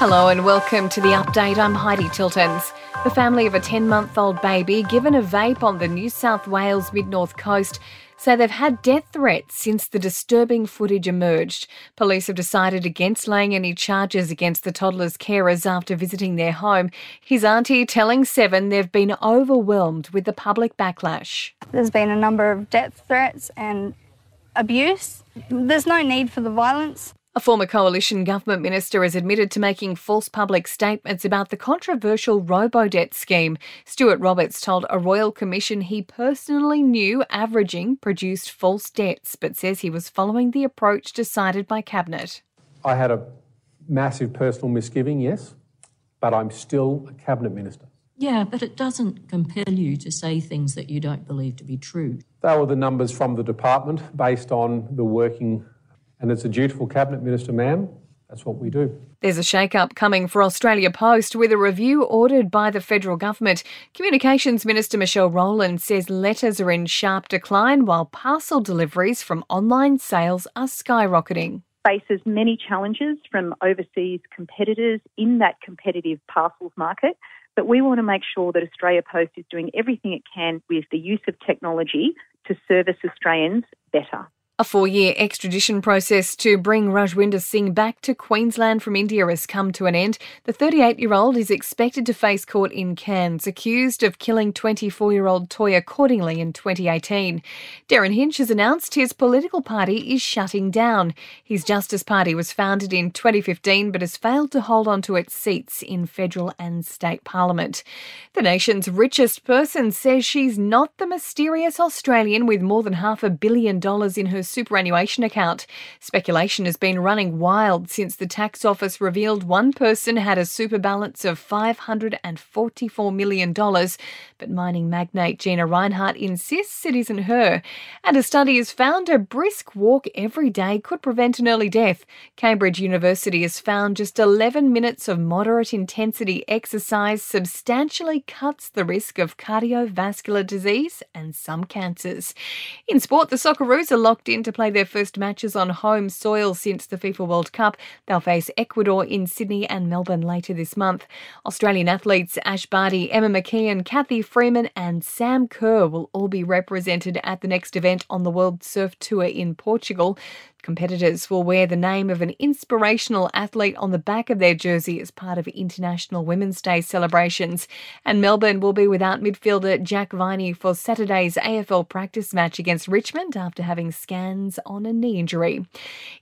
Hello and welcome to the update. I'm Heidi Tiltons. The family of a 10 month old baby given a vape on the New South Wales mid north coast say they've had death threats since the disturbing footage emerged. Police have decided against laying any charges against the toddler's carers after visiting their home. His auntie telling Seven they've been overwhelmed with the public backlash. There's been a number of death threats and abuse. There's no need for the violence. A former coalition government minister has admitted to making false public statements about the controversial robo-debt scheme. Stuart Roberts told a royal commission he personally knew averaging produced false debts, but says he was following the approach decided by cabinet. I had a massive personal misgiving, yes, but I'm still a cabinet minister. Yeah, but it doesn't compel you to say things that you don't believe to be true. They were the numbers from the department based on the working and it's a dutiful cabinet minister, ma'am. That's what we do. There's a shake-up coming for Australia Post with a review ordered by the federal government. Communications Minister Michelle Rowland says letters are in sharp decline while parcel deliveries from online sales are skyrocketing. Faces many challenges from overseas competitors in that competitive parcels market. But we want to make sure that Australia Post is doing everything it can with the use of technology to service Australians better. A four year extradition process to bring Rajwinder Singh back to Queensland from India has come to an end. The 38 year old is expected to face court in Cairns, accused of killing 24 year old Toyah Cordingley in 2018. Derryn Hinch has announced his political party is shutting down. His Justice Party was founded in 2015 but has failed to hold on to its seats in federal and state parliament. The nation's richest person says she's not the mysterious Australian with more than half a billion dollars in her superannuation account. Speculation has been running wild since the tax office revealed one person had a super balance of $544 million, but mining magnate Gina Rinehart insists it isn't her. And a study has found a brisk walk every day could prevent an early death. Cambridge University has found just 11 minutes of moderate intensity exercise substantially cuts the risk of cardiovascular disease and some cancers. In sport, the Socceroos are locked in to play their first matches on home soil since the FIFA World Cup. They'll face Ecuador in Sydney and Melbourne later this month. Australian athletes Ash Barty, Emma McKeon, Cathy Freeman, and Sam Kerr will all be represented at the next event on the World Surf Tour in Portugal. Competitors will wear the name of an inspirational athlete on the back of their jersey as part of International Women's Day celebrations. And Melbourne will be without midfielder Jack Viney for Saturday's AFL practice match against Richmond after having scans on a knee injury.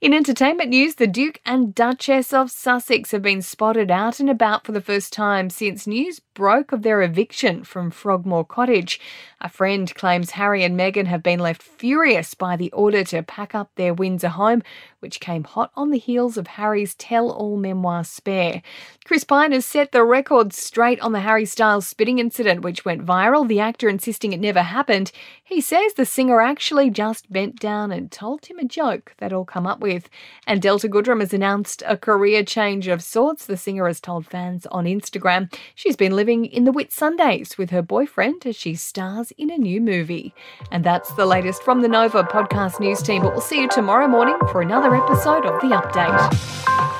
In entertainment news, the Duke and Duchess of Sussex have been spotted out and about for the first time since news broke of their eviction from Frogmore Cottage. A friend claims Harry and Meghan have been left furious by the order to pack up their Windsor home, which came hot on the heels of Harry's tell all memoir Spare. Chris Pine has set the record straight on the Harry Styles spitting incident, which went viral, the actor insisting it never happened. He says the singer actually just bent down and told him a joke they'd all come up with. And Delta Goodrem has announced a career change of sorts, the singer has told fans on Instagram. She's been living in the Whitsundays with her boyfriend as she stars in a new movie. And that's the latest from the Nova podcast news team, but we'll see you tomorrow morning for another episode of The Update.